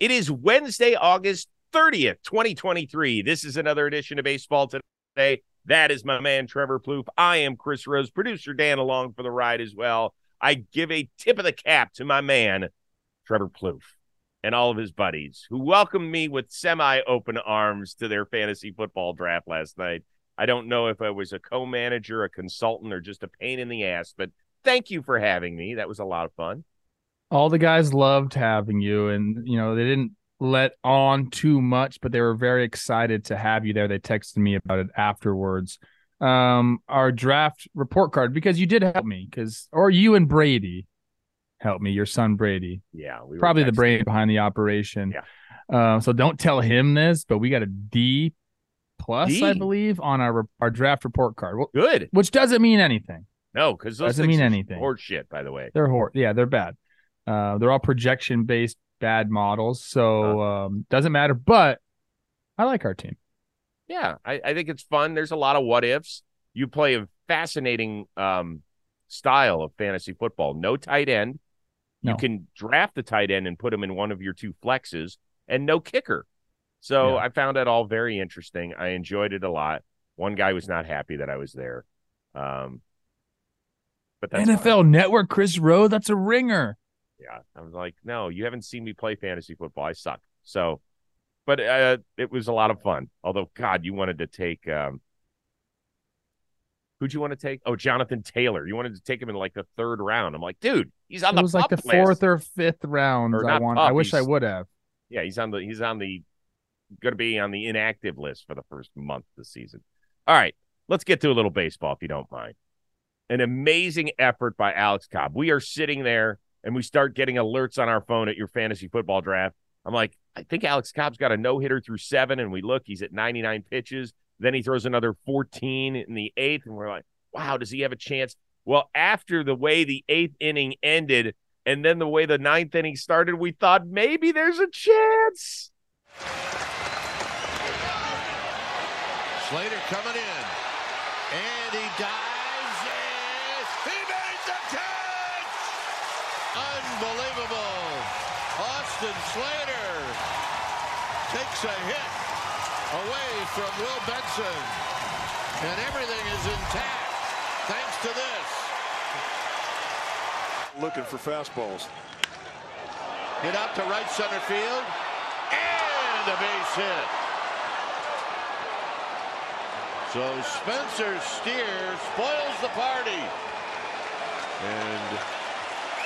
It is Wednesday, August 30th, 2023. This is another edition of Baseball Today. That is my man, Trevor Plouffe. I am Chris Rose, producer Dan along for the ride as well. I give a tip of the cap to my man, Trevor Plouffe, and all of his buddies who welcomed me with semi open arms to their fantasy football draft last night. I don't know if I was a co manager, a consultant, or just a pain in the ass, but thank you for having me. That was a lot of fun all the guys loved having you and you know they didn't let on too much but they were very excited to have you there. They texted me about it afterwards. Um our draft report card because you did help me because or you and brady helped me your son brady. Yeah we probably the brain behind the operation. Yeah. Uh, so don't tell him this but we got a d plus D? i believe on our our draft report card. Well, good. which doesn't mean anything. No because doesn't mean anything. horse shit by the way. They're horse yeah they're bad uh, they're all projection based bad models, so um, doesn't matter. But I like our team. Yeah, I, I, think it's fun. There's a lot of what ifs. You play a fascinating um, style of fantasy football. No tight end. No. You can draft the tight end and put him in one of your two flexes, and no kicker. So yeah. I found that all very interesting. I enjoyed it a lot. One guy was not happy that I was there. Um, but NFL fine. Network, Chris Rose, that's a ringer. Yeah, I was like, no, you haven't seen me play fantasy football. I suck. So, but uh, it was a lot of fun. Although, God, you wanted to take um, who'd you want to take? Oh, Jonathan Taylor. You wanted to take him in like the third round. I'm like, dude, he's on it the. was like the list. fourth or fifth round. Or I want. I wish I would have. Yeah, he's on the. He's on the. Going to be on the inactive list for the first month of the season. All right, let's get to a little baseball if you don't mind. An amazing effort by Alex Cobb. We are sitting there and we start getting alerts on our phone at your fantasy football draft. I'm like, I think Alex Cobb's got a no hitter through seven, and we look, he's at 99 pitches. Then he throws another 14 in the eighth, and we're like, wow, does he have a chance? Well, after the way the eighth inning ended, and then the way the ninth inning started, we thought maybe there's a chance. Slater coming in, and he dives. Austin Slater takes a hit away from Will Benson. And everything is intact thanks to this. Looking for fastballs. Hit out to right center field. And a base hit. So Spencer Steer spoils the party. And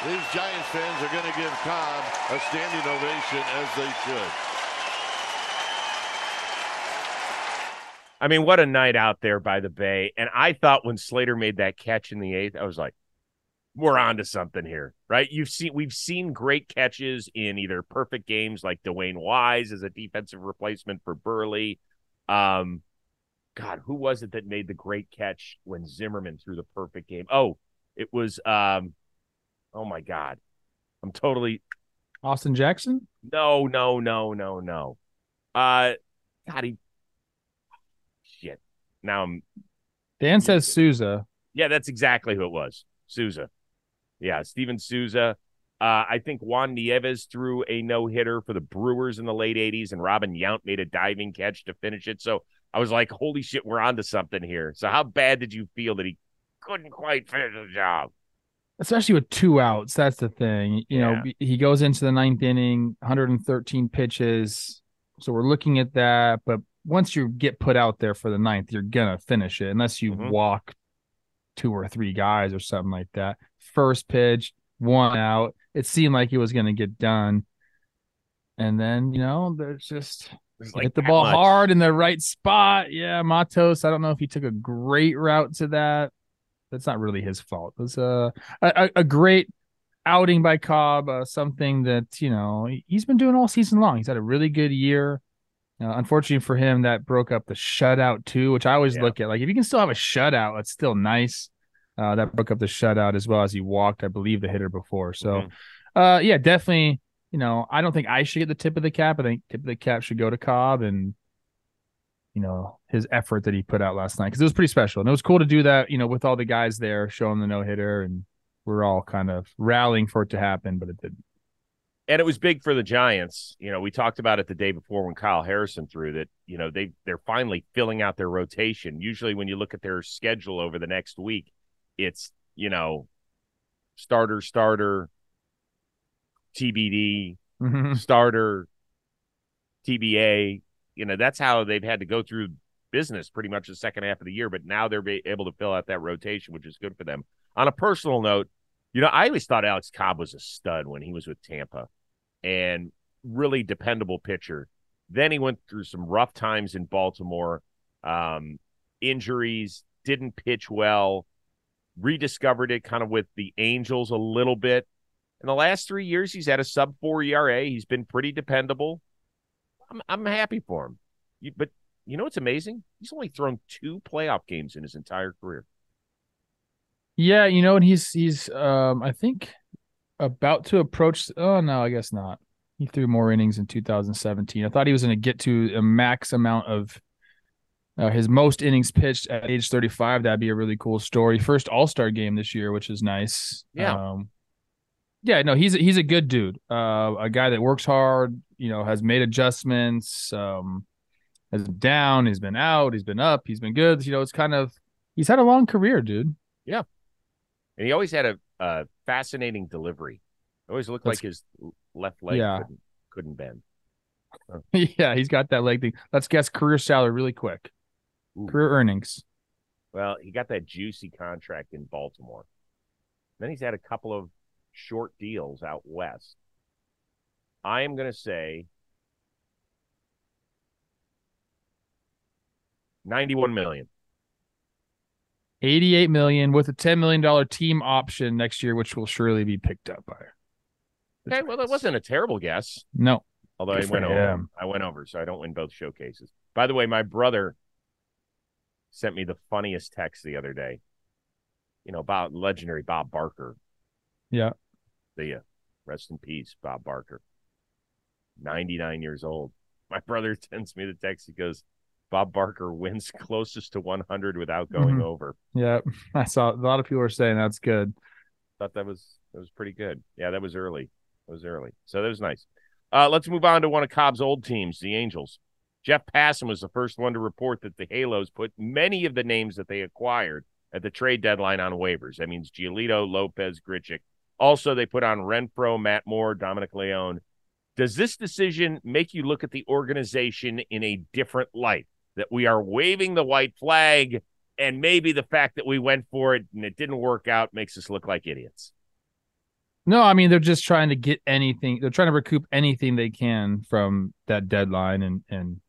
these Giants fans are going to give Cobb a standing ovation as they should. I mean, what a night out there by the Bay. And I thought when Slater made that catch in the eighth, I was like, we're on to something here, right? You've seen we've seen great catches in either perfect games like Dewayne Wise as a defensive replacement for Buehrle. Um, God, who was it that made the great catch when Zimmermann threw the perfect game? Oh, it was um Oh my god, I'm totally Austin Jackson. No, no, no, no, no. Uh, God, he shit. Now I'm. Dan says Souza. Yeah, that's exactly who it was. Souza. Yeah, Steven Souza. Uh, I think Juan Nieves threw a no hitter for the Brewers in the late 80s, and Robin Yount made a diving catch to finish it. So I was like, holy shit, we're on to something here. So, how bad did you feel that he couldn't quite finish the job? Especially with two outs. That's the thing. You yeah. know, he goes into the ninth inning, 113 pitches. So we're looking at that. But once you get put out there for the ninth, you're gonna finish it unless you mm-hmm. walk two or three guys or something like that. First pitch, one out. It seemed like he was gonna get done. And then, you know, there's just like hit the ball much. hard in the right spot. Yeah, Matos. I don't know if he took a great route to that that's not really his fault. It was a a, a great outing by Cobb, uh, something that you know he's been doing all season long. He's had a really good year. Uh, unfortunately for him, that broke up the shutout too, which I always yeah. look at. Like if you can still have a shutout, that's still nice. Uh, that broke up the shutout as well as he walked, I believe, the hitter before. So, mm-hmm. uh, yeah, definitely. You know, I don't think I should get the tip of the cap. I think tip of the cap should go to Cobb, and you know his effort that he put out last night because it was pretty special and it was cool to do that you know with all the guys there showing the no hitter and we're all kind of rallying for it to happen but it didn't And it was big for the Giants. You know, we talked about it the day before when Kyle Harrison threw that, you know, they they're finally filling out their rotation. Usually when you look at their schedule over the next week, it's, you know, starter, starter, TBD, mm-hmm. starter, TBA. You know, that's how they've had to go through business pretty much the second half of the year. But now they're able to fill out that rotation, which is good for them. On a personal note, you know, I always thought Alex Cobb was a stud when he was with Tampa and really dependable pitcher. Then he went through some rough times in Baltimore, um, injuries, didn't pitch well, rediscovered it kind of with the Angels a little bit. In the last three years, he's had a sub four ERA. He's been pretty dependable. I'm, I'm happy for him. You, but you know what's amazing? He's only thrown two playoff games in his entire career. Yeah, you know, and he's he's um I think about to approach. Oh no, I guess not. He threw more innings in 2017. I thought he was going to get to a max amount of uh, his most innings pitched at age 35. That'd be a really cool story. First All Star game this year, which is nice. Yeah. Um, yeah, no, he's a, he's a good dude. Uh, a guy that works hard. You know, has made adjustments. Um, has been down. He's been out. He's been up. He's been good. You know, it's kind of he's had a long career, dude. Yeah, and he always had a, a fascinating delivery. It always looked Let's, like his left leg yeah. couldn't, couldn't bend. yeah, he's got that leg thing. Let's guess career salary really quick. Ooh. Career earnings. Well, he got that juicy contract in Baltimore. Then he's had a couple of short deals out west. I am going to say 91 million. 88 million with a 10 million dollar team option next year which will surely be picked up by Okay, well that wasn't a terrible guess. No. Although Good I went over. I went over so I don't win both showcases. By the way, my brother sent me the funniest text the other day. You know, about legendary Bob Barker. Yeah. The uh, rest in peace, Bob Barker. 99 years old. My brother sends me the text. He goes, Bob Barker wins closest to 100 without going mm-hmm. over. Yeah, I saw a lot of people are saying that's good. Thought that was that was pretty good. Yeah, that was early. That was early. So that was nice. Uh, let's move on to one of Cobb's old teams, the Angels. Jeff Passan was the first one to report that the Halos put many of the names that they acquired at the trade deadline on waivers. That means Giolito, Lopez, Grichuk. Also, they put on Renfroe, Matt Moore, Dominic Leone. Does this decision make you look at the organization in a different light? That we are waving the white flag and maybe the fact that we went for it and it didn't work out makes us look like idiots. No, I mean they're just trying to get anything. They're trying to recoup anything they can from that deadline and and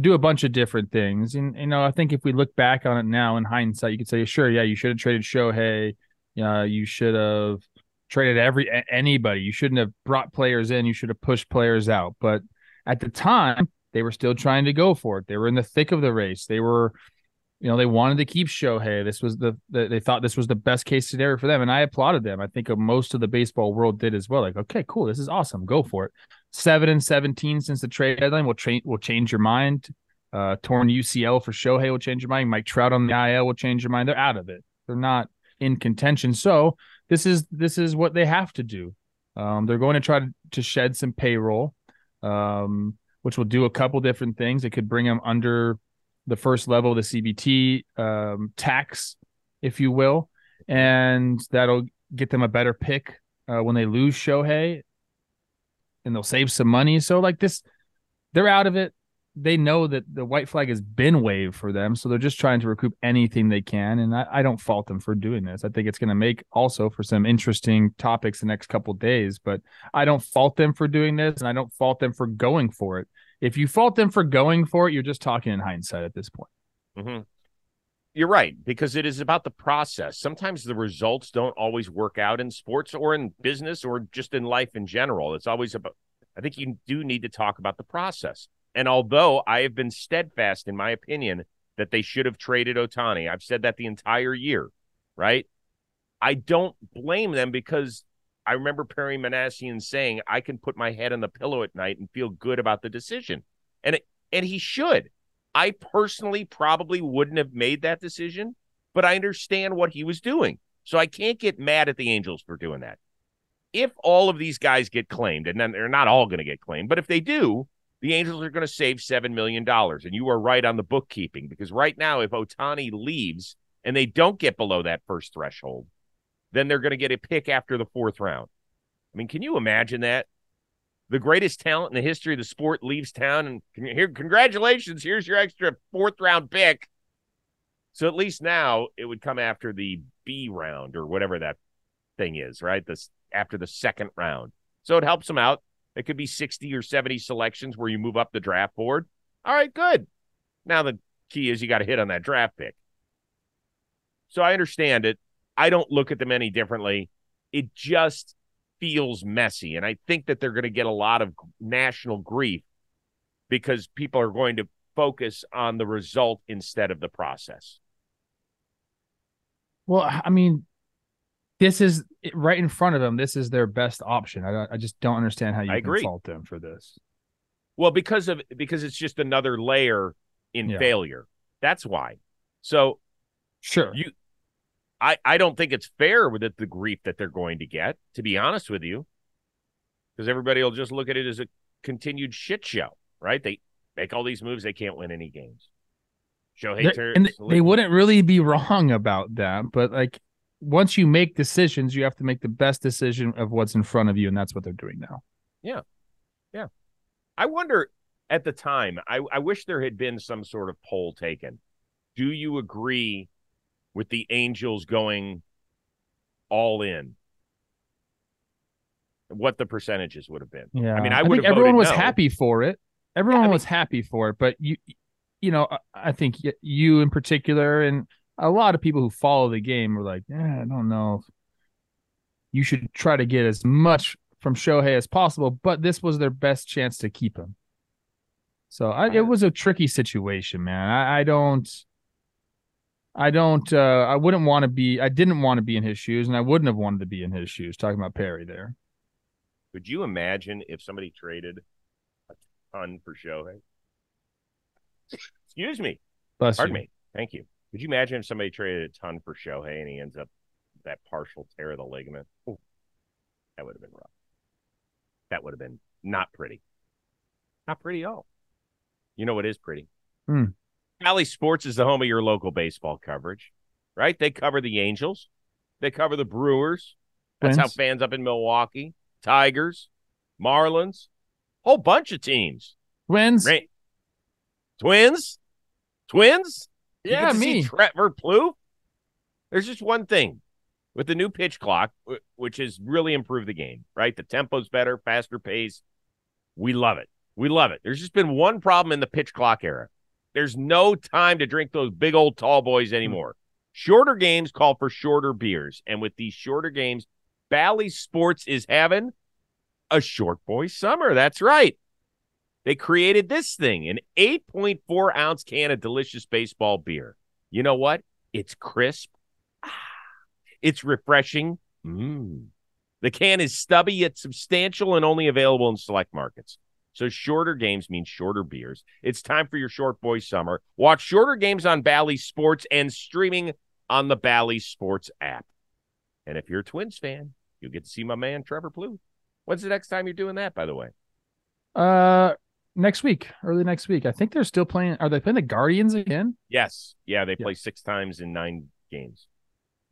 do a bunch of different things. And you know, I think if we look back on it now in hindsight, you could say, sure, yeah, you should have traded Shohei. Yeah, you should have traded every anybody. You shouldn't have brought players in. You should have pushed players out. But at the time, they were still trying to go for it. They were in the thick of the race. They were, you know, they wanted to keep Shohei. This was the, the they thought this was the best case scenario for them, and I applauded them. I think most of the baseball world did as well. Like, okay, cool, this is awesome. Go for it. Seven and seventeen since the trade deadline will change will change your mind. Uh, torn UCL for Shohei will change your mind. Mike Trout on the IL will change your mind. They're out of it. They're not in contention. So this is this is what they have to do. Um, they're going to try to, to shed some payroll. Um, which will do a couple different things. It could bring them under the first level of the CBT um, tax, if you will, and that'll get them a better pick uh, when they lose Shohei, and they'll save some money. So like this, they're out of it they know that the white flag has been waved for them, so they're just trying to recoup anything they can. And I, I don't fault them for doing this. I think it's going to make also for some interesting topics the next couple days. But I don't fault them for doing this, and I don't fault them for going for it. If you fault them for going for it, you're just talking in hindsight at this point. Mm-hmm. You're right because it is about the process. Sometimes the results don't always work out in sports or in business or just in life in general. It's always about. I think you do need to talk about the process and although I have been steadfast in my opinion that they should have traded Ohtani, I've said that the entire year, right? I don't blame them because I remember Perry Minasian saying, I can put my head on the pillow at night and feel good about the decision. And it, and he should. I personally probably wouldn't have made that decision, but I understand what he was doing. So I can't get mad at the Angels for doing that. if all of these guys get claimed, and then they're not all going to get claimed, but if they do, the Angels are going to save $7 million. And you are right on the bookkeeping because right now, if Ohtani leaves and they don't get below that first threshold, then they're going to get a pick after the fourth round. I mean, can you imagine that? The greatest talent in the history of the sport leaves town, and here, congratulations, here's your extra fourth round pick. So at least now it would come after the B round or whatever that thing is, right? This after the second round. So it helps them out. It could be 60 or 70 selections where you move up the draft board. All right, good. Now the key is you got to hit on that draft pick. So I understand it. I don't look at them any differently. It just feels messy. And I think that they're going to get a lot of national grief because people are going to focus on the result instead of the process. Well, I mean, this is right in front of them. This is their best option. I, I just don't understand how you I can agree. fault them for this. Well, because of because it's just another layer in yeah. failure. That's why. So, sure, you I, I don't think it's fair with it, the grief that they're going to get, to be honest with you, because everybody will just look at it as a continued shit show, right? They make all these moves, they can't win any games. Shohei Ter- and they wouldn't really be wrong about that, but like once you make decisions, you have to make the best decision of what's in front of you, and that's what they're doing now. Yeah, yeah. I wonder at the time. I, I wish there had been some sort of poll taken. Do you agree with the Angels going all in, what the percentages would have been. Yeah, I mean, I, would. think everyone was no. happy for it. Everyone yeah, was mean, happy for it, but you, you know, I think you in particular, and a lot of people who follow the game were like, "Yeah, I don't know. You should try to get as much from Shohei as possible, but this was their best chance to keep him." So I, it was a tricky situation, man. I, I don't. I don't uh I wouldn't want to be I didn't want to be in his shoes and I wouldn't have wanted to be in his shoes talking about Perry there. Could you imagine if somebody traded a ton for Shohei? Excuse me. Bless Pardon you. me. Thank you. Could you imagine if somebody traded a ton for Shohei and he ends up that partial tear of the ligament? Ooh, that would have been rough. That would have been not pretty. Not pretty at all. You know what is pretty? Hmm. Bally Sports is the home of your local baseball coverage, right? They cover the Angels, they cover the Brewers. That's how fans up in Milwaukee, Tigers, Marlins, whole bunch of teams. Twins, Ra- Twins, Twins. Yeah, me, Trevor Plouffe. There's just one thing with the new pitch clock, which has really improved the game. Right, the tempo's better, faster pace. We love it. We love it. There's just been one problem in the pitch clock era. There's no time to drink those big old tall boys hmm. anymore. Shorter games call for shorter beers. And with these shorter games, Bally Sports is having a short boy summer. That's right. They created this thing an 8.4 ounce can of delicious baseball beer. You know what? It's crisp. It's refreshing. Mm. The can is stubby yet substantial and only available in select markets. So shorter games mean shorter beers. It's time for your short boy summer. Watch shorter games on Bally Sports and streaming on the Bally Sports app. And if you're a Twins fan, you'll get to see my man Trevor Plouffe. When's the next time you're doing that, by the way? Uh next week, early next week. I think they're still playing. Are they playing the Guardians again? Yes. Yeah, they yeah. play six times in nine games.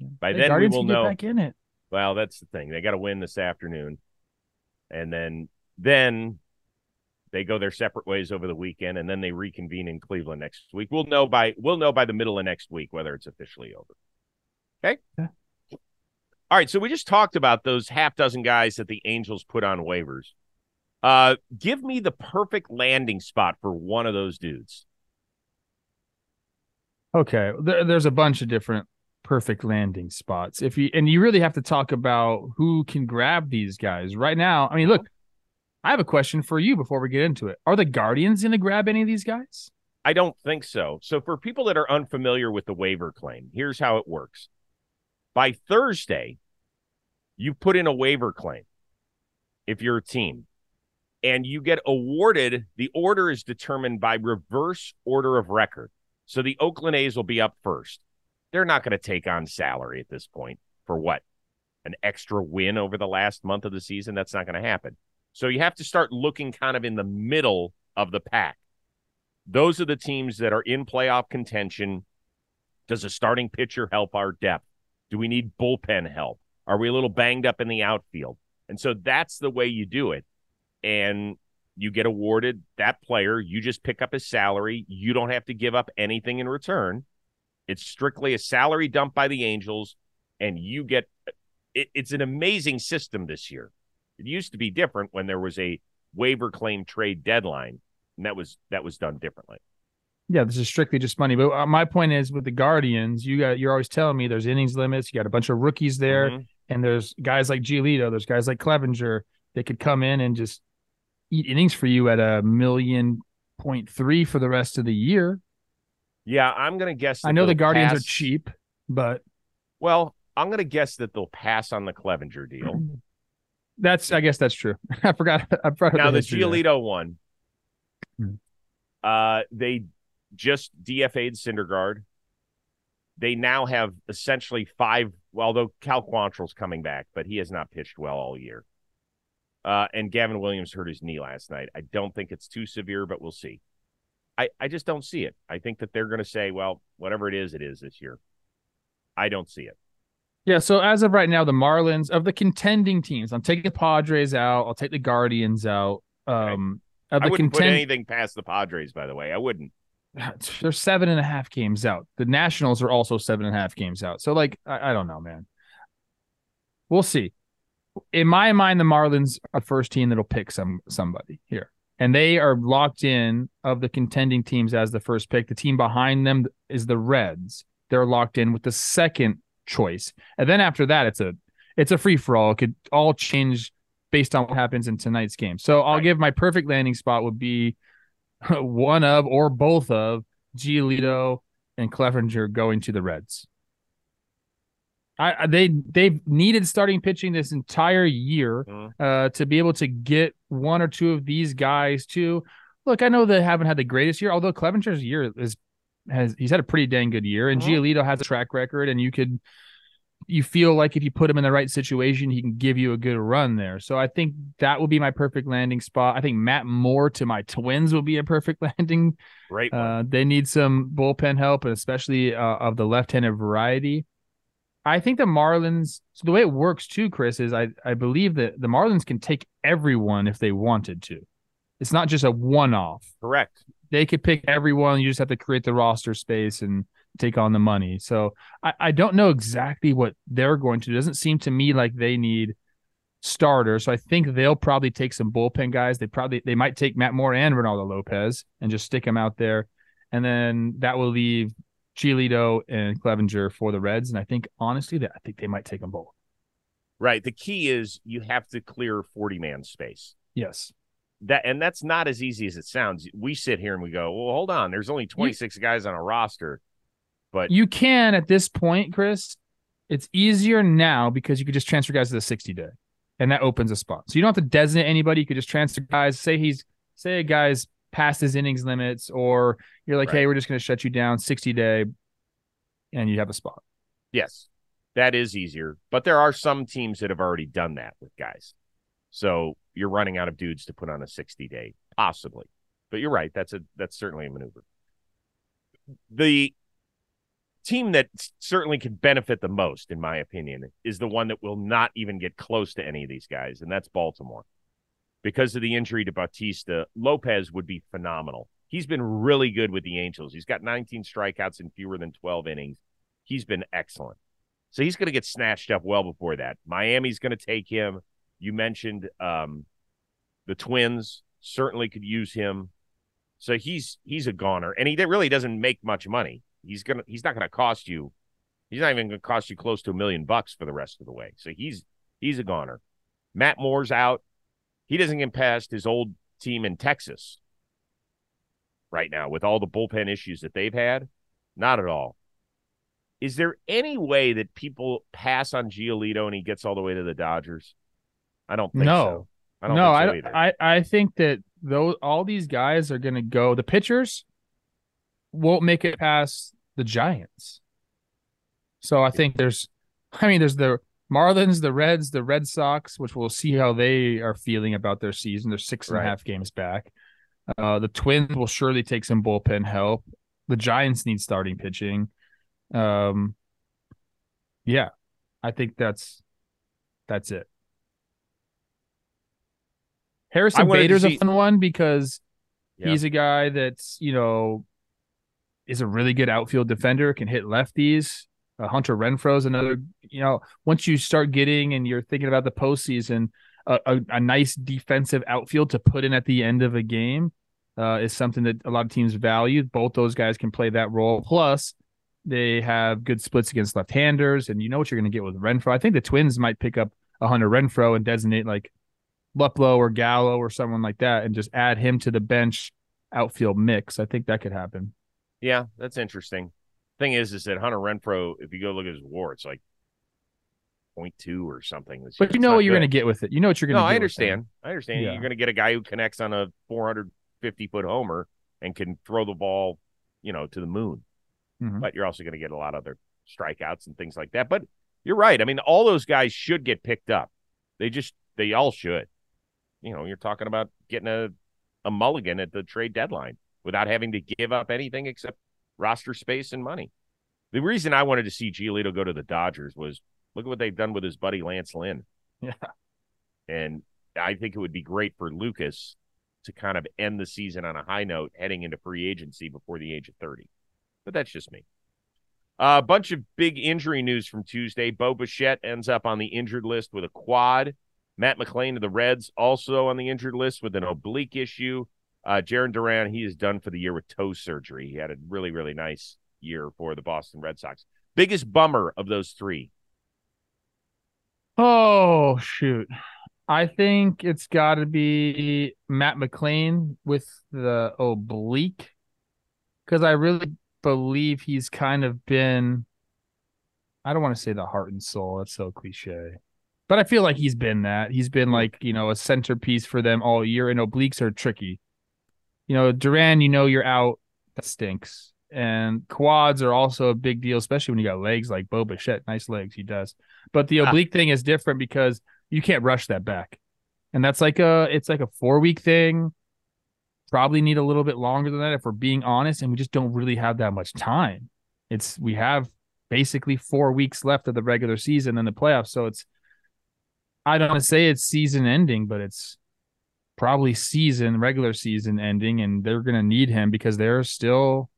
By the then Guardians we will know. back in it. Well, that's the thing. They got to win this afternoon, and then then they go their separate ways over the weekend, and then they reconvene in Cleveland next week. We'll know by we'll know by the middle of next week whether it's officially over. Okay. Yeah. All right. So we just talked about those half dozen guys that the Angels put on waivers. Uh, give me the perfect landing spot for one of those dudes. Okay, there, there's a bunch of different perfect landing spots. If you and you really have to talk about who can grab these guys right now. I mean, look, I have a question for you before we get into it. Are the Guardians going to grab any of these guys? I don't think so. So, for people that are unfamiliar with the waiver claim, here's how it works. By Thursday, you put in a waiver claim if you're a team and you get awarded. The order is determined by reverse order of record. So, the Oakland A's will be up first. They're not going to take on salary at this point for what? an extra win over the last month of the season. That's not going to happen. So you have to start looking kind of in the middle of the pack. Those are the teams that are in playoff contention. Does a starting pitcher help our depth? Do we need bullpen help? Are we a little banged up in the outfield? And so that's the way you do it. And you get awarded that player. You just pick up his salary. You don't have to give up anything in return. It's strictly a salary dump by the Angels, and you get it, it's an amazing system this year. It used to be different when there was a waiver claim trade deadline, and that was that was done differently. Yeah, this is strictly just money. But uh, my point is with the Guardians, you got you're always telling me there's innings limits. You got a bunch of rookies there, mm-hmm. and there's guys like Giolito, there's guys like Clevinger that could come in and just eat innings for you at a million point three for the rest of the year. Yeah, I'm gonna guess. I know the Guardians pass... are cheap, but well, I'm going to guess that they'll pass on the Clevinger deal. That's, I guess that's true. I forgot. I forgot now the, the Giolito one. Hmm. Uh, they just DFA'd Syndergaard. They now have essentially five. Well, though Cal Quantrill's coming back, but he has not pitched well all year. Uh, and Gavin Williams hurt his knee last night. I don't think it's too severe, but we'll see. I, I just don't see it. I think that they're going to say, well, whatever it is, it is this year. I don't see it. Yeah, so as of right now, the Marlins of the contending teams, I'm taking the Padres out. I'll take the Guardians out. Um, right. I wouldn't contend- put anything past the Padres, by the way. I wouldn't. They're seven and a half games out. The Nationals are also seven and a half games out. So, like, I, I don't know, man. We'll see. In my mind, the Marlins are the first team that'll pick some somebody here, and they are locked in of the contending teams as the first pick. The team behind them is the Reds. They're locked in with the second choice. And then after that, it's a it's a free for all. It could all change based on what happens in tonight's game. So I'll give my perfect landing spot would be one of or both of Giolito and Clevinger going to the Reds. I, they they've needed starting pitching this entire year mm-hmm. uh, to be able to get one or two of these guys to look. I know they haven't had the greatest year, although Clevinger's year is has he's had a pretty dang good year, and mm-hmm. Giolito has a track record, and you could you feel like if you put him in the right situation, he can give you a good run there. So I think that would be my perfect landing spot. I think Matt Moore to my Twins will be a perfect landing. Right. Uh, they need some bullpen help, and especially uh, of the left-handed variety. I think the Marlins. So the way it works too, Chris, is I I believe that the Marlins can take everyone if they wanted to. It's not just a one-off. Correct they could pick everyone. You just have to create the roster space and take on the money. So I, I don't know exactly what they're going to do. It doesn't seem to me like they need starters. So I think they'll probably take some bullpen guys. They probably they might take Matt Moore and Reynaldo Lopez and just stick them out there. And then that will leave Giolito and Clevinger for the Reds. And I think honestly that I think they might take them both. Right. The key is you have to clear 40 man space. Yes that and that's not as easy as it sounds. We sit here and we go, "Well, hold on, there's only 26 you, guys on a roster." But you can at this point, Chris. It's easier now because you could just transfer guys to the 60 day, and that opens a spot. So you don't have to designate anybody. You could just transfer guys. Say he's say a guy's past his innings limits, or you're like, right. "Hey, we're just going to shut you down 60 day," and you have a spot. Yes, that is easier. But there are some teams that have already done that with guys. So you're running out of dudes to put on a 60 day, possibly. But you're right. That's a that's certainly a maneuver. The team that certainly could benefit the most, in my opinion, is the one that will not even get close to any of these guys, and that's Baltimore. Because of the injury to Bautista, Lopez would be phenomenal. He's been really good with the Angels. He's got 19 strikeouts in fewer than 12 innings. He's been excellent. So he's going to get snatched up well before that. Miami's going to take him. You mentioned um, the Twins certainly could use him. So he's he's a goner, and he really doesn't make much money. He's gonna he's not gonna cost you. He's not even gonna cost you close to a million bucks for the rest of the way. So he's he's a goner. Matt Moore's out. He doesn't get past his old team in Texas right now with all the bullpen issues that they've had. Not at all. Is there any way that people pass on Giolito and he gets all the way to the Dodgers? I don't think no. so. I don't no, so I, I I think that those all these guys are going to go. The pitchers won't make it past the Giants. So I think there's, I mean, there's the Marlins, the Reds, the Red Sox, which we'll see how they are feeling about their season. They're six and right. a half games back. Uh, the Twins will surely take some bullpen help. The Giants need starting pitching. Um, yeah, I think that's that's it. Harrison Bader's see... a fun one because yeah. he's a guy that's you know is a really good outfield defender, can hit lefties. Uh, Hunter Renfroe's another. You know, once you start getting and you're thinking about the postseason, a, a, a nice defensive outfield to put in at the end of a game uh, is something that a lot of teams value. Both those guys can play that role. Plus, they have good splits against left-handers, and you know what you're going to get with Renfroe. I think the Twins might pick up a Hunter Renfroe and designate like Luplow or Gallo or someone like that, and just add him to the bench outfield mix. I think that could happen. Yeah, that's interesting. Thing is, is that Hunter Renfroe, if you go look at his WAR, it's like 0.2 or something. But you know what you're going to get with it. You know what you're going to. No, I understand. I understand. Yeah. You're going to get a guy who connects on a 450 foot homer and can throw the ball, you know, to the moon. Mm-hmm. But you're also going to get a lot of other strikeouts and things like that. But you're right. I mean, all those guys should get picked up. They just they all should. You know, you're talking about getting a a mulligan at the trade deadline without having to give up anything except roster space and money. The reason I wanted to see Giolito go to the Dodgers was look at what they've done with his buddy Lance Lynn. Yeah. And I think it would be great for Lucas to kind of end the season on a high note heading into free agency before the age of 30 but that's just me. A uh, bunch of big injury news from Tuesday. Bo Bichette ends up on the injured list with a quad. Matt McLain of the Reds also on the injured list with an oblique issue. Uh, Jarren Duran, he is done for the year with toe surgery. He had a really, really nice year for the Boston Red Sox. Biggest bummer of those three. Oh, shoot. I think it's got to be Matt McLain with the oblique because I really believe he's kind of been I don't want to say the heart and soul. That's so cliche. But I feel like he's been that. He's been like, you know, a centerpiece for them all year and obliques are tricky. You know, Duran, you know you're out. That stinks. And quads are also a big deal, especially when you got legs like Bo Bichette. Nice legs, he does. But the oblique thing is different because you can't rush that back. And that's like a it's like a four week thing probably need a little bit longer than that if we're being honest, and we just don't really have that much time. It's we have basically four weeks left of the regular season and the playoffs, so it's I don't want to say it's season ending, but it's probably season regular season ending, and they're gonna need him because they're still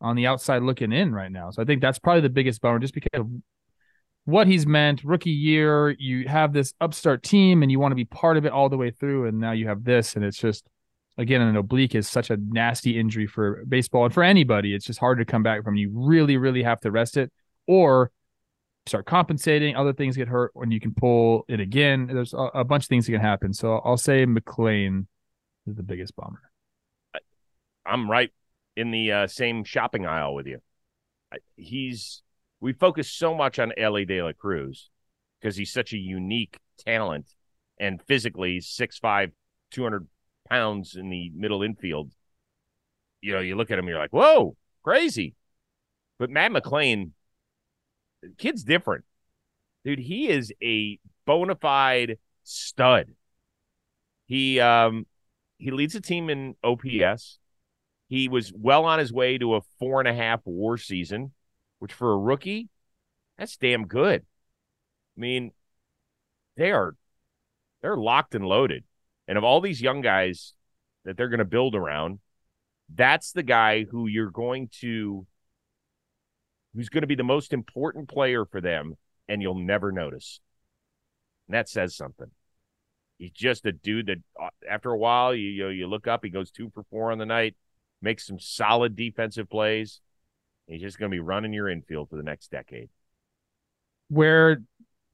on the outside looking in right now. So I think that's probably the biggest bummer, just because of what he's meant. Rookie year, you have this upstart team, and you want to be part of it all the way through, and now you have this, and it's just again, an oblique is such a nasty injury for baseball and for anybody. It's just hard to come back from. You really, really have to rest it or start compensating. Other things get hurt when you can pull it again. There's a, a bunch of things that can happen. So I'll say McLain is the biggest bummer. I'm right in the uh, same shopping aisle with you. He's we focus so much on Elly De La Cruz because he's such a unique talent and physically 6'5", 200 pounds in the middle infield, you know, you look at him, you're like, whoa, crazy. But Matt McLain, kid's different. Dude, he is a bona fide stud. He um he leads a team in OPS. He was well on his way to a four and a half war season, which for a rookie, that's damn good. I mean, they are they're locked and loaded. And of all these young guys that they're going to build around, that's the guy who you're going to who's going to be the most important player for them and you'll never notice. And that says something. He's just a dude that uh, after a while you you, you look up, he goes 2 for 4 on the night, makes some solid defensive plays. He's just going to be running your infield for the next decade. Where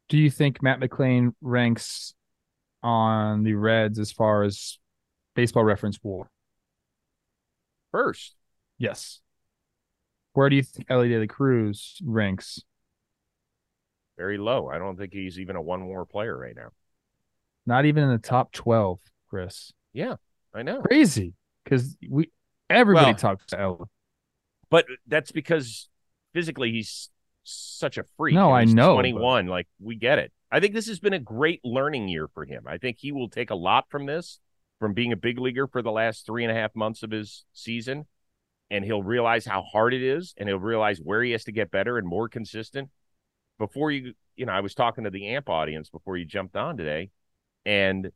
do you think Matt McLain ranks on the Reds as far as baseball reference WAR? First. Yes. Where do you think Elly De La Cruz ranks? Very low. I don't think he's even a one WAR player right now. Not even in the top 12, Chris. Yeah, I know. Crazy. Because we everybody well, talks to Elly. But that's because physically he's such a freak. No, I know. 21. But... Like, we get it. I think this has been a great learning year for him. I think he will take a lot from this, from being a big leaguer for the last three and a half months of his season. And he'll realize how hard it is, and he'll realize where he has to get better and more consistent. Before you, you know, I was talking to the AMP audience before you jumped on today, and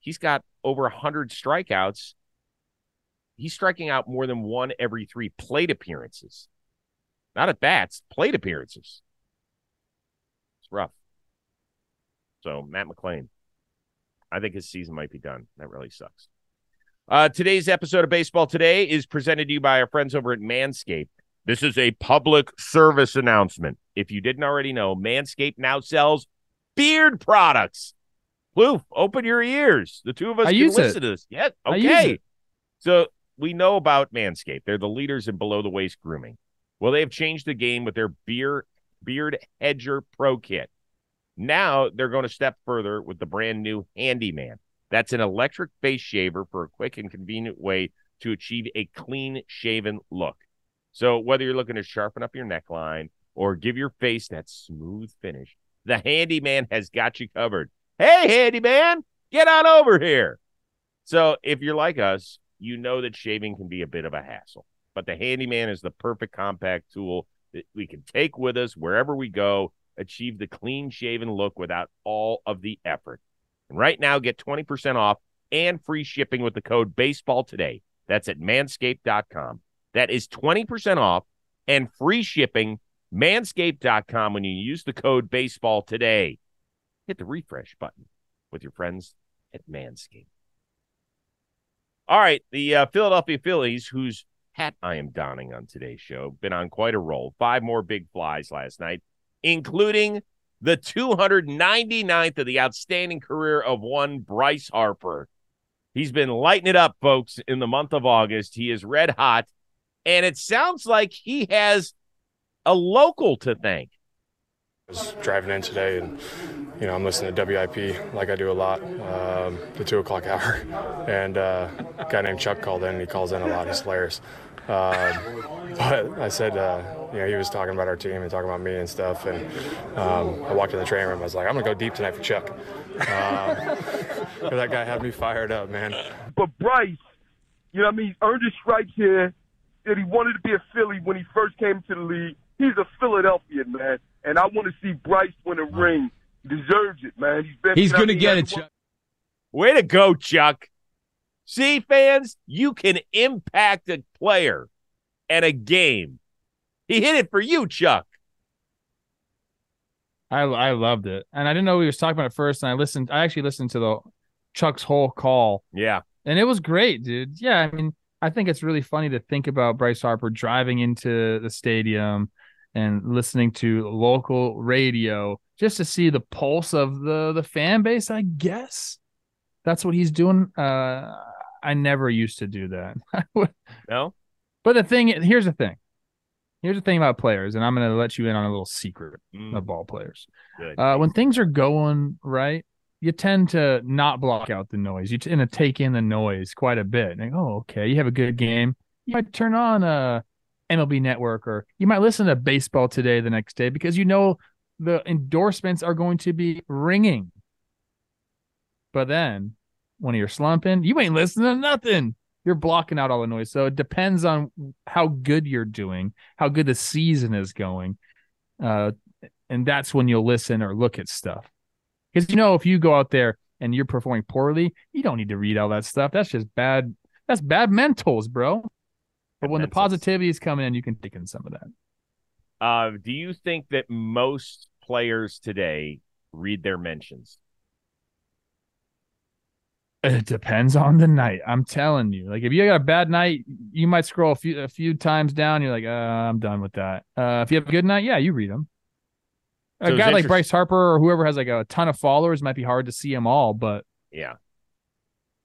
he's got over 100 strikeouts. He's striking out more than one every three plate appearances. Not at bats, plate appearances. It's rough. So Matt McLain, I think his season might be done. That really sucks. Uh, today's episode of Baseball Today is presented to you by our friends over at Manscaped. This is a public service announcement. If you didn't already know, Manscaped now sells beard products. Lou, open your ears. The two of us I can listen it. to this. Yeah, okay. So we know about Manscaped. They're the leaders in below the waist grooming. Well, they have changed the game with their beer beard hedger pro kit. Now they're going to step further with the brand new Handyman. That's an electric face shaver for a quick and convenient way to achieve a clean shaven look. So whether you're looking to sharpen up your neckline or give your face that smooth finish, the Handyman has got you covered. Hey, Handyman, get on over here. So if you're like us, you know that shaving can be a bit of a hassle, but the Handyman is the perfect compact tool that we can take with us wherever we go achieve the clean shaven look without all of the effort. And right now, get 20% off and free shipping with the code baseball today. That's at manscaped.com. That is 20% off and free shipping. Manscaped.com when you use the code baseball today. Hit the refresh button with your friends at Manscaped. All right, the uh, Philadelphia Phillies, whose hat I am donning on today's show, been on quite a roll. Five more big flies last night including the 299th of the outstanding career of one Bryce Harper. He's been lighting it up, folks, in the month of August. He is red hot, and it sounds like he has a local to thank. I was driving in today, and you know I'm listening to WIP like I do a lot, um, the two o'clock hour, and uh, a guy named Chuck called in. He calls in a lot. He's hilarious. Um, but I said, uh, you know, he was talking about our team and talking about me and stuff. And um, I walked in the training room. I was like, I'm gonna go deep tonight for Chuck. Um, that guy had me fired up, man. But Bryce, you know, what I mean, he's earned his stripes here. That he wanted to be a Philly when he first came to the league. He's a Philadelphian man, and I want to see Bryce win a ring. He deserves it, man. He's been. He's gonna get it, Chuck. Way to go, Chuck. See, fans, you can impact a player and a game. He hit it for you, Chuck. I I loved it, and I didn't know he was talking about it first. And I listened. I actually listened to the Chuck's whole call. Yeah, and it was great, dude. Yeah, I mean, I think it's really funny to think about Bryce Harper driving into the stadium and listening to local radio just to see the pulse of the the fan base. I guess that's what he's doing. Uh, I never used to do that. no. But the thing, here's the thing. Here's the thing about players, and I'm going to let you in on a little secret mm. of ball players. Uh, when things are going right, you tend to not block out the noise. You tend to take in the noise quite a bit. Like, oh, okay, you have a good game. You might turn on a MLB Network, or you might listen to Baseball Today the next day because you know the endorsements are going to be ringing. But then when you're slumping, you ain't listening to nothing. You're blocking out all the noise. So it depends on how good you're doing, how good the season is going. Uh, and that's when you'll listen or look at stuff. Because you know, if you go out there and you're performing poorly, you don't need to read all that stuff. That's just bad. That's bad mentals, bro. But when the positivity is coming in, you can take in some of that. Uh, do you think that most players today read their mentions? It depends on the night. I'm telling you. Like if you got a bad night, you might scroll a few a few times down. You're like, uh, I'm done with that. Uh, if you have a good night, yeah, you read them. So a guy like Bryce Harper or whoever has like a ton of followers might be hard to see them all, but yeah,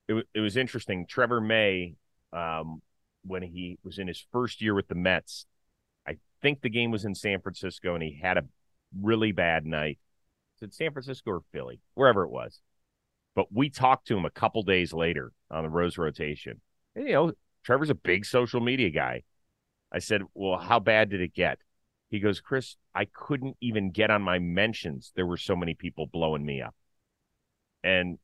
it it was interesting. Trevor May, um, when he was in his first year with the Mets, I think the game was in San Francisco, and he had a really bad night. Is it San Francisco or Philly, wherever it was? But we talked to him a couple days later on the Rose rotation. And, you know, Trevor's a big social media guy. I said, Well, how bad did it get? He goes, Chris, I couldn't even get on my mentions. There were so many people blowing me up. And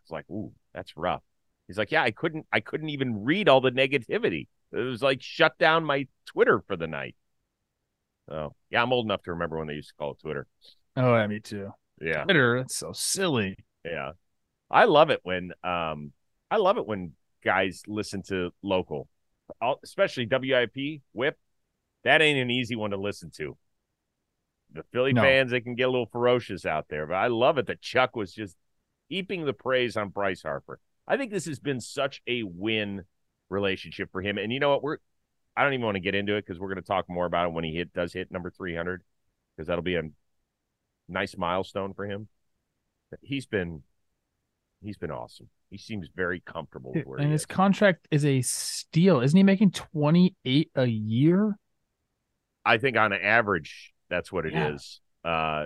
it's like, ooh, that's rough. He's like, yeah, I couldn't, I couldn't even read all the negativity. It was like shut down my Twitter for the night. Oh, yeah, I'm old enough to remember when they used to call it Twitter. Oh, yeah, me too. Yeah. Twitter, that's so silly. Yeah. I love it when um I love it when guys listen to local, especially WIP whip. That ain't an easy one to listen to. The Philly no. fans, they can get a little ferocious out there, but I love it that Chuck was just heaping the praise on Bryce Harper. I think this has been such a win relationship for him. And you know what? We're I don't even want to get into it because we're going to talk more about it when he hit does hit number 300 because that'll be a nice milestone for him. He's been he's been awesome. He seems very comfortable and his is. contract is a steal. Isn't he making 28 a year? I think on average that's what it yeah. is. Uh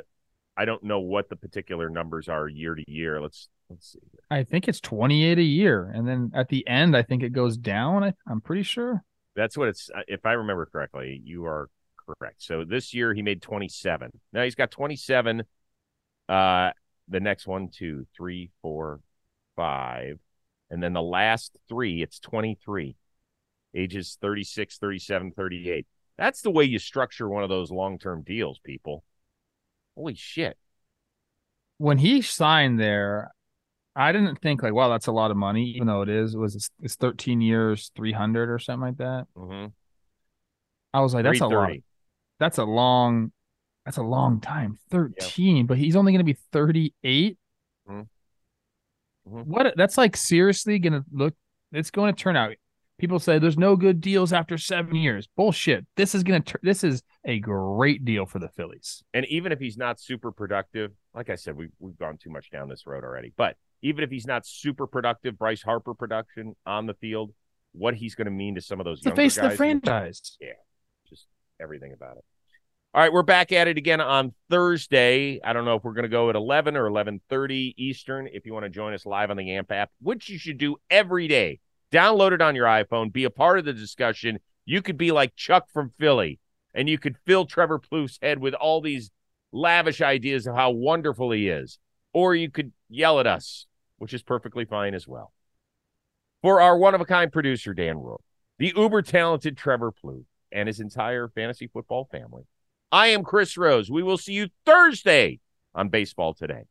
I don't know what the particular numbers are year to year. Let's let's see. I think it's 28 a year and then at the end I think it goes down. I, I'm pretty sure. That's what it's uh, if I remember correctly, you are correct. So this year he made 27. Now he's got 27 uh the next one, two, three, four, five. And then the last three, it's 23, ages 36, 37, 38. That's the way you structure one of those long term deals, people. Holy shit. When he signed there, I didn't think like, wow, that's a lot of money, even though it is. It was it's 13 years, 300 or something like that. Mm-hmm. I was like, that's a lot. That's a long that's a long time. 13, yep. but he's only going to be 38. Mm-hmm. Mm-hmm. What that's like seriously going to look it's going to turn out. People say there's no good deals after 7 years. Bullshit. This is going to this is a great deal for the Phillies. And even if he's not super productive, like I said, we we've gone too much down this road already. But even if he's not super productive, Bryce Harper production on the field, what he's going to mean to some of those the face of the franchise. Yeah, just everything about it. All right, we're back at it again on Thursday. I don't know if we're going to go at 11 or 11:30 Eastern if you want to join us live on the AMP app, which you should do every day. Download it on your iPhone, be a part of the discussion. You could be like Chuck from Philly and you could fill Trevor Plouffe's head with all these lavish ideas of how wonderful he is. Or you could yell at us, which is perfectly fine as well. For our one of a kind producer, Dan Rook, the uber talented Trevor Plouffe, and his entire fantasy football family. I am Chris Rose. We will see you Thursday on Baseball Today.